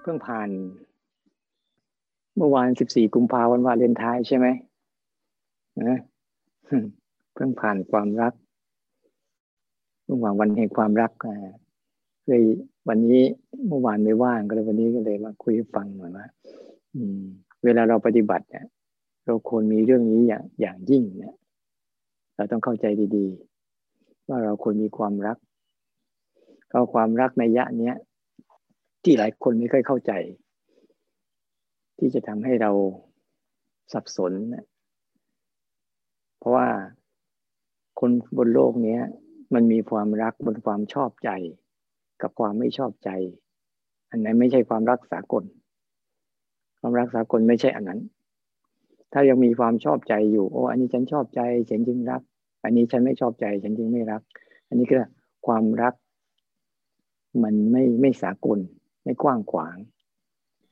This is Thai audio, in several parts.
เพิ่งผ่าน เมื่อวานสิบสี่กุมภาวันวาเลนไทน์ใช่ไหมนะเพิ่งผ่านความรักเมื่อวานวันแห่งความรักเลยวันนี้เมื่อวานไม่ว่างก็เลยวันนี้ก็เลยมาคุยฟังหน่อยว่าเวลาเราปฏิบัติเนี่ยเราควรมีเรื่องนี้อย่างอย่างยิ่งเนี่ยเราต้องเข้าใจดี ๆ ว่าเราควรมีความรักก็ความรักในยะเนี้ย ที่หลายคนไม่ค่อยเข้าใจ ที่จะทำให้เราสับสน เพราะว่าคนบนโลกนี้มันมีความรักบนความชอบใจ กับความไม่ชอบใจ อันนั้นไม่ใช่ความรักสากล ความรักสากลไม่ใช่อันนั้น ถ้ายังมีความชอบใจอยู่โอ้อันนี้ฉันชอบใจฉันจึงรัก อันนี้ฉันไม่ชอบใจ ฉันจึงไม่รัก อันนี้คือความรัก มันไม่ไม่สากล ไม่กว้างขวาง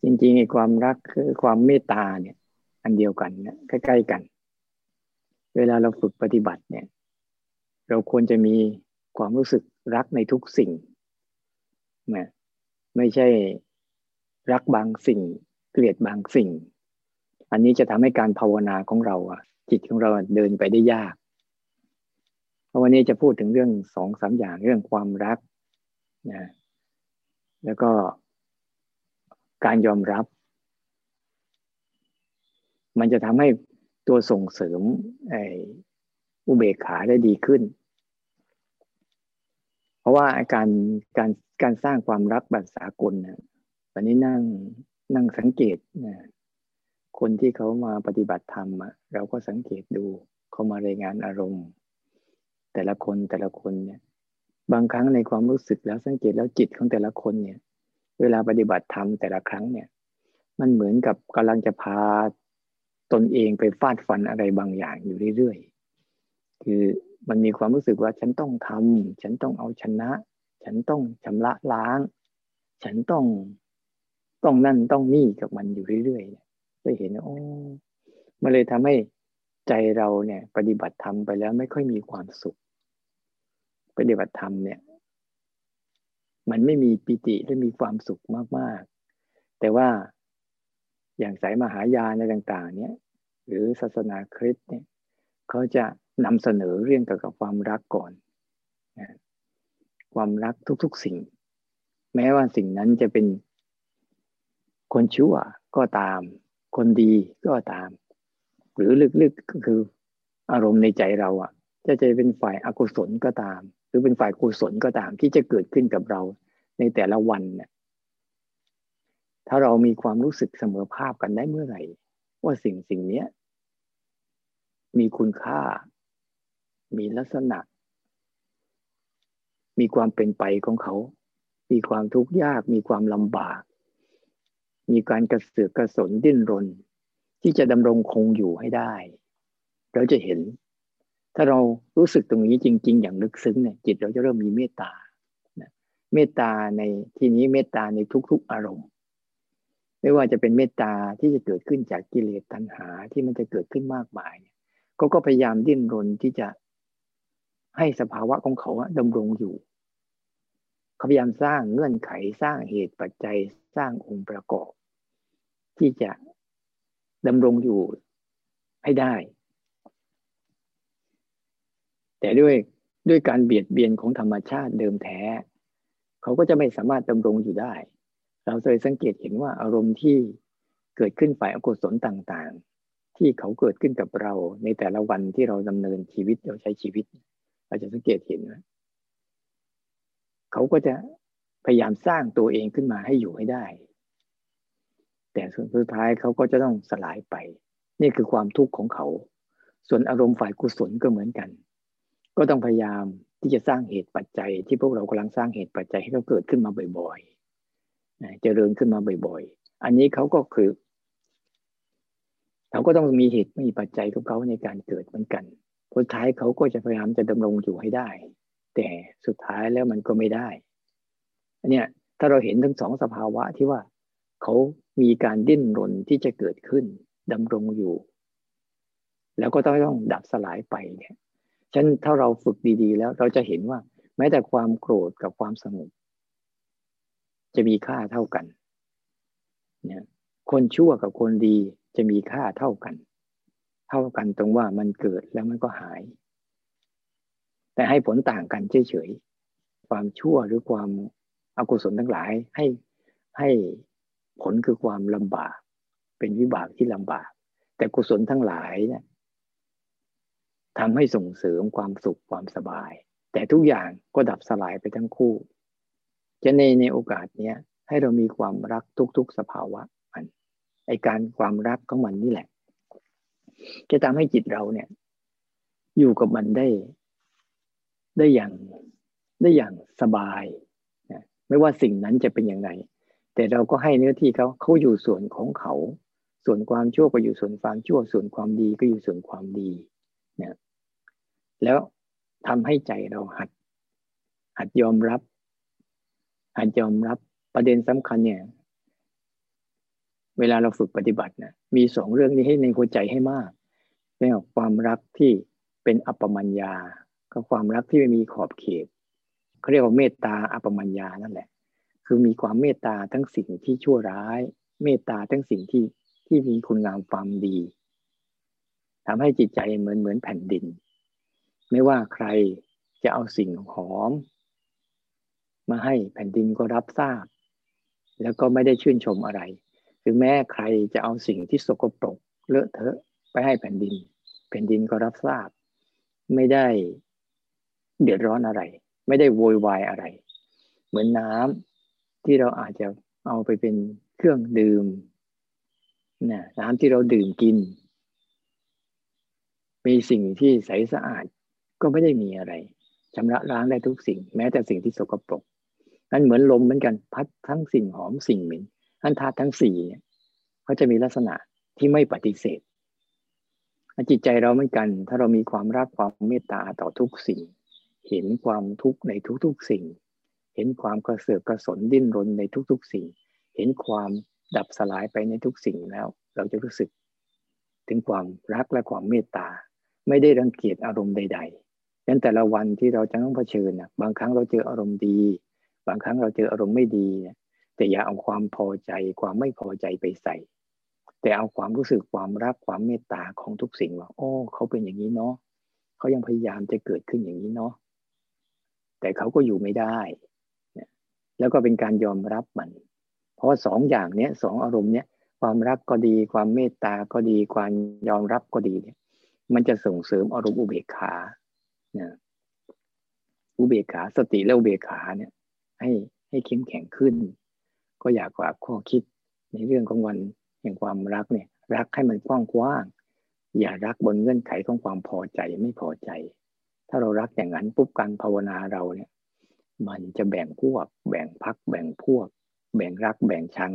จริงๆไอ้ความรักคือความเมตตาเนี่ย อันเดียวกันนี่ยใกล้ๆกัน เวลาเราฝึกปฏิบัติเนี่ย เราควรจะมีความรู้สึกรักในทุกสิ่งนะไม่ใช่รักบางสิ่ง เกลียดบางสิ่ง อันนี้จะทำให้การภาวนาของเราอะจิตของเราเดินไปได้ยากเพราะวันนี้จะพูดถึงเรื่องสองสามอย่างเรื่องความรักนะ แล้วก็การยอมรับ มันจะทำให้ตัวส่งเสริมอุเบกขาได้ดีขึ้น เพราะว่าการการการสร้างความรักแบบสากลนะวันนี้นั่งนั่งสังเกตนะคนที่เขามาปฏิบัติธรรมเราก็สังเกตดูเขามารายงานอารมณ์ แต่ละคนแต่ละคนเนี่ย บางครั้งในความรู้สึกแล้วสังเกตแล้วจิตของแต่ละคนเนี่ย เวลาปฏิบัติธรรมแต่ละครั้งเนี่ย มันเหมือนกับกำลังจะพาตนเองไปฟาดฟันอะไรบางอย่างอยู่เรื่อยๆ คือมันมีความรู้สึกว่าฉันต้องทำฉันต้องเอาชนะ ฉันต้องชำระล้าง ฉันต้องต้องนั่นต้องนี่กับมันอยู่เรื่อยๆได้เห็นโอ้มันเลยทำให้ใจเราเนี่ย ปฏิบัติธรรมไปแล้วไม่ค่อยมีความสุข ปฏิบัติธรรมเนี่ย มันไม่มีปิติและมีความสุขมากๆ แต่ว่าอย่างสายมหายาในต่าง ๆ เนี่ย หรือศาสนาคริสต์เนี่ยเขาจะนำเสนอเรื่องเกี่ยวกับความรักก่อนความรักทุกๆสิ่ง แม้ว่าสิ่งนั้นจะเป็นคนชั่วก็ตาม คนดีก็ตาม หรือลึกๆก็คืออารมณ์ในใจเราอะจะจะเป็นฝ่ายอากุศลก็ตาม หรือเป็นฝ่ายกุศลก็ตามที่จะเกิดขึ้นกับเราในแต่ละวันเนี่ยถ้าเรามีความรู้สึกเสมอภาพกันได้เมื่อไหร่ ว่าสิ่งสิ่งนี้มีคุณค่า มีลักษณะ มีความเป็นไปของเขา มีความทุกข์ยาก มีความลำบาก มีการกระเสือกกระสนดิ้นรน ที่จะดำรงคงอยู่ให้ได้ เราจะเห็น ถ้าเรารู้สึกตรงนี้จริง ๆ อย่างลึกซึ้งเนี่ยจิตเราจะเริ่มมีเมตตาเมตตาในที่นี้เมตตาในทุก ๆ อารมณ์ ไม่ว่าจะเป็นเมตตาที่จะเกิดขึ้นจากกิเลสตัณหาที่มันจะเกิดขึ้นมากมายก็ก็พยายามดิ้นรนที่จะให้สภาวะของเขาดำรงอยู่เขาพยายามสร้างเงื่อนไขสร้างเหตุปัจจัยสร้างองค์ประกอบ ที่จะดำรงอยู่ให้ได้ แต่ด้วยด้วยการเบียดเบียนของธรรมชาติเดิมแท้ เขาก็จะไม่สามารถดำรงอยู่ได้ เราเคยสังเกตเห็นว่าอารมณ์ที่เกิดขึ้นฝ่ายอกุศลต่างๆ ที่เขาเกิดขึ้นกับเราในแต่ละวันที่เราดำเนินชีวิตเราใช้ชีวิต เราจะสังเกตเห็นว่าเขาก็จะพยายามสร้างตัวเองขึ้นมาให้อยู่ให้ได้ แต่ส่วนสุดท้ายเขาก็จะต้องสลายไป นี่คือความทุกข์ของเขา ส่วนอารมณ์ฝ่ายกุศลก็เหมือนกัน ก็ต้องพยายามที่จะสร้างเหตุปัจจัย ที่พวกเรากำลังสร้างเหตุปัจจัยให้เขาเกิดขึ้นมาบ่อยๆเจริญขึ้นมาบ่อย ๆ อันนี้เขาก็คือเขาก็ต้องมีเหตุมีปัจจัยของเขาในการเกิดเหมือนกันสุดท้ายเขาก็จะพยายามจะดำรงอยู่ให้ได้ แต่สุดท้ายแล้วมันก็ไม่ได้อันเนี้ยถ้าเราเห็นทั้งสองสภาวะที่ว่าเขามีการดิ้นรนที่จะเกิดขึ้นดำรงอยู่ แล้วก็ต้องต้องดับสลายไปเนี่ย ฉะนั้นถ้าเราฝึกดีๆ แล้วเราจะเห็นว่า แม้แต่ความโกรธกับความสงบจะมีค่าเท่ากันเนี่ยคนชั่วกับคนดีจะมีค่าเท่ากัน เท่ากันตรงว่ามันเกิดแล้วมันก็หาย แต่ให้ผลต่างกันเฉยๆความชั่วหรือความอกุศลทั้งหลายให้ให้ผลคือความลำบาก เป็นวิบากที่ลำบาก แต่กุศลทั้งหลายเนี่ย ทำให้ส่งเสริมความสุขความสบาย แต่ทุกอย่างก็ดับสลายไปทั้งคู่ จะในในโอกาสเนี้ยให้เรามีความรักทุก ๆ สภาวะมันไอการความรักของมันนี่แหละ จะทำให้จิตเราเนี่ย อยู่กับมันได้ ได้อย่างได้อย่างสบายนะไม่ว่าสิ่งนั้นจะเป็นอย่างไรแต่เราก็ให้เนื้อที่เขาเขาอยู่ส่วนของเขา ส่วนความชั่วก็อยู่ส่วนความชั่ว ส่วนความดีก็อยู่ส่วนความดีนะ แล้วทำให้ใจเราหัด หัดยอมรับ หัดยอมรับประเด็นสำคัญเนี่ย เวลาเราฝึกปฏิบัตินะมีสองเรื่องนี้ให้ในหัวใจให้มากเรื่องความรักที่เป็นอัปปมัญญากับความรักที่ไม่มีขอบเขตเขาเรียกว่าเมตตาอัปปมัญญานั่นแหละ คือมีความเมตตาทั้งสิ่งที่ชั่วร้าย เมตตาทั้งสิ่งที่ที่มีคุณงามความดีทำให้จิตใจเหมือนเหมือนแผ่นดิน ไม่ว่าใครจะเอาสิ่งหอม มาให้แผ่นดินก็รับทราบ แล้วก็ไม่ได้ชื่นชมอะไรหรือแม้ใครจะเอาสิ่งที่สกปรกเลอะเทอะไปให้แผ่นดิน แผ่นดินก็รับทราบ ไม่ได้เดือดร้อนอะไร ไม่ได้โวยวายอะไร เหมือนน้ำที่เราอาจจะเอาไปเป็นเครื่องดื่มนะน้ำที่เราดื่มกิน มีสิ่งที่ใสสะอาด ก็ไม่ได้มีอะไรชำระล้างได้ทุกสิ่ง แม้แต่สิ่งที่สกปรกนั่นเหมือนลมเหมือนกันพัดทั้งสิ่งหอมสิ่งเหม็นอันธาตุทั้งสี่เนี่ยเขาจะมีลักษณะที่ไม่ปฏิเสธจิตใจเราเหมือนกัน ถ้าเรามีความรักความเมตตาต่อทุกสิ่ง เห็นความทุกข์ในทุกๆสิ่ง เห็นความกระเสือกกระสนดิ้นรนในทุกๆสิ่ง เห็นความดับสลายไปในทุกสิ่งแล้ว เราจะรู้สึก ถึงความรักและความเมตตา ไม่ได้รังเกียจอารมณ์ใด ๆ นั้นแต่ละวันที่เราจะต้องเผชิญนะบางครั้งเราเจออารมณ์ดี บางครั้งเราเจออารมณ์ไม่ดีเนี่ยแต่อย่าเอาความพอใจความไม่พอใจไปใส่ แต่เอาความรู้สึกความรักความเมตตาของทุกสิ่งว่าโอ้เขาเป็นอย่างนี้เนาะเขายังพยายามจะเกิดขึ้นอย่างนี้เนาะแต่เขาก็อยู่ไม่ได้แล้วก็เป็นการยอมรับมัน เพราะสองอย่างเนี้ยสองอารมณ์เนี้ยความรักก็ดี ความเมตตาก็ดี ความยอมรับก็ดีเนี่ย มันจะส่งเสริมอารมณ์อุเบกขา เนี่ยอุเบกขาสติและอุเบกขาเนี่ย ให้ให้เข้มแข็งขึ้น ก็อยากฝากข้อคิดในเรื่องของวันแห่งความรักเนี่ย รักให้มันกว้างกว้างอย่ารักบนเงื่อนไขของความพอใจไม่พอใจ ถ้าเรารักอย่างนั้นปุ๊บการภาวนาเราเนี่ย มันจะแบ่งพวก แบ่งพัก แบ่งพวก แบ่งรัก แบ่งชัง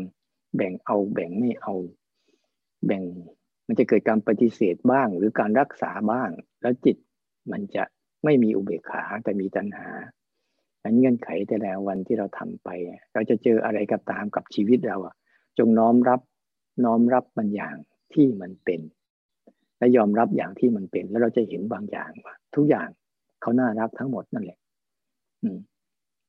แบ่งเอา แบ่งไม่เอา แบ่งมันจะเกิดการปฏิเสธบ้าง หรือการรักษาบ้าง แล้วจิตมันจะ ไม่มีอุเบกขาแต่มีตัณหานั้นเงื่อนไขแต่ละวันที่เราทำไป เราจะเจออะไรกับตามกับชีวิตเราอะ จงน้อมรับน้อมรับมันอย่างที่มันเป็น และยอมรับอย่างที่มันเป็น แล้วเราจะเห็นบางอย่างว่าทุกอย่างเขาน่ารักทั้งหมดนั่นแหละ อืม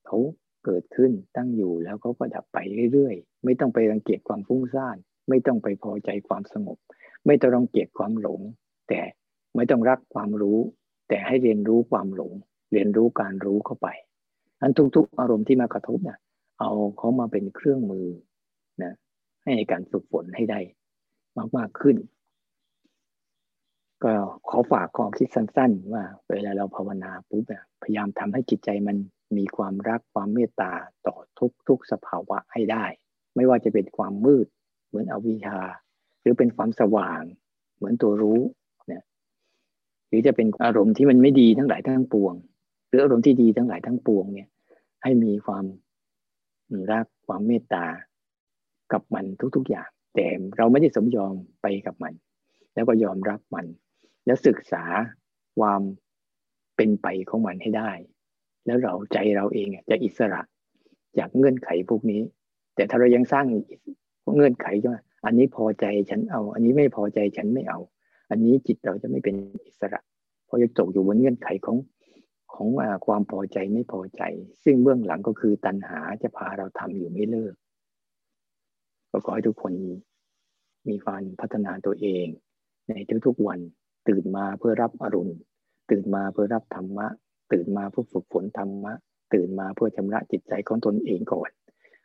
เขาเกิดขึ้นตั้งอยู่แล้วเขาก็ดับไปเรื่อยๆ ไม่ต้องไปรังเกียจความฟุ้งซ่าน ไม่ต้องไปพอใจความสงบ ไม่ต้องรังเกียจความหลง แต่ไม่ต้องรักความรู้ แต่ให้เรียนรู้ความหลง เรียนรู้การรู้เข้าไปอันทุก ๆ อารมณ์ที่มากระทบเนี่ยเอาเขามาเป็นเครื่องมือนะให้การฝึกฝนให้ได้มากๆขึ้น ก็ขอฝากข้อคิดสั้น ๆ ว่าเวลาเราภาวนาปุ๊บพยายามทำให้จิตใจมันมีความรักความเมตตาต่อทุกๆสภาวะให้ได้ ไม่ว่าจะเป็นความมืดเหมือนอวิชชา หรือเป็นความสว่างเหมือนตัวรู้ รือจะเป็นอารมณ์ที่มันไม่ดีทั้งหลายทั้งปวง หรืออารมณ์ที่ดีทั้งหลายทั้งปวงเนี่ย ให้มีความรักความเมตตากับมันทุก ๆ อย่าง แต่เราไม่ได้สมยอมไปกับมัน แล้วก็ยอมรับมัน แล้วศึกษาความเป็นไปของมันให้ได้ แล้วเราใจเราเองจะอิสระจากเงื่อนไขพวกนี้ แต่ถ้าเรายังสร้างเงื่อนไขว่าอันนี้พอใจฉันเอา อันนี้ไม่พอใจฉันไม่เอา อันนี้จิตเราจะไม่เป็นอิสระ เพราะจะตกอยู่บนเงื่อนไขของของความพอใจไม่พอใจ ซึ่งเบื้องหลังก็คือตัณหาจะพาเราทำอยู่ไม่เลิก ก็ขอให้ทุกคนมีการพัฒนาตัวเอง ในทุกๆวันตื่นมาเพื่อรับอรุณ ตื่นมาเพื่อรับธรรมะ ตื่นมาเพื่อฝึกฝนธรรมะ ตื่นมาเพื่อชำระจิตใจของตนเองก่อน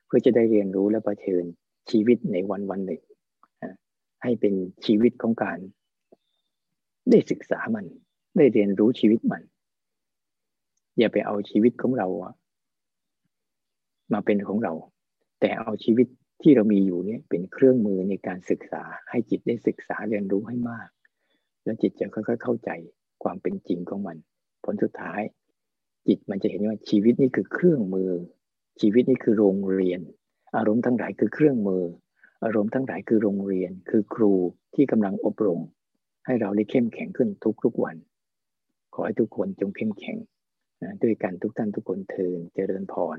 เพื่อจะได้เรียนรู้และประเชิญชีวิตในวันวันหนึ่ง ให้เป็นชีวิตของการ ได้ศึกษามัน ได้เรียนรู้ชีวิตมัน อย่าไปเอาชีวิตของเรามาเป็นของเรา แต่เอาชีวิตที่เรามีอยู่เนี่ยเป็นเครื่องมือในการศึกษา ให้จิตได้ศึกษาเรียนรู้ให้มาก แล้วจิตจะค่อยๆเข้าใจความเป็นจริงของมัน ผลสุดท้าย จิตมันจะเห็นว่าชีวิตนี้คือเครื่องมือ ชีวิตนี้คือโรงเรียน อารมณ์ทั้งหลายคือเครื่องมือ อารมณ์ทั้งหลายคือโรงเรียน คือครูที่กำลังอบรม ให้เราได้เข้มแข็งขึ้นทุกๆวัน ขอให้ทุกคนจงเข้มแข็งนะด้วยกันทุกท่านทุกคนเทินเจริญพร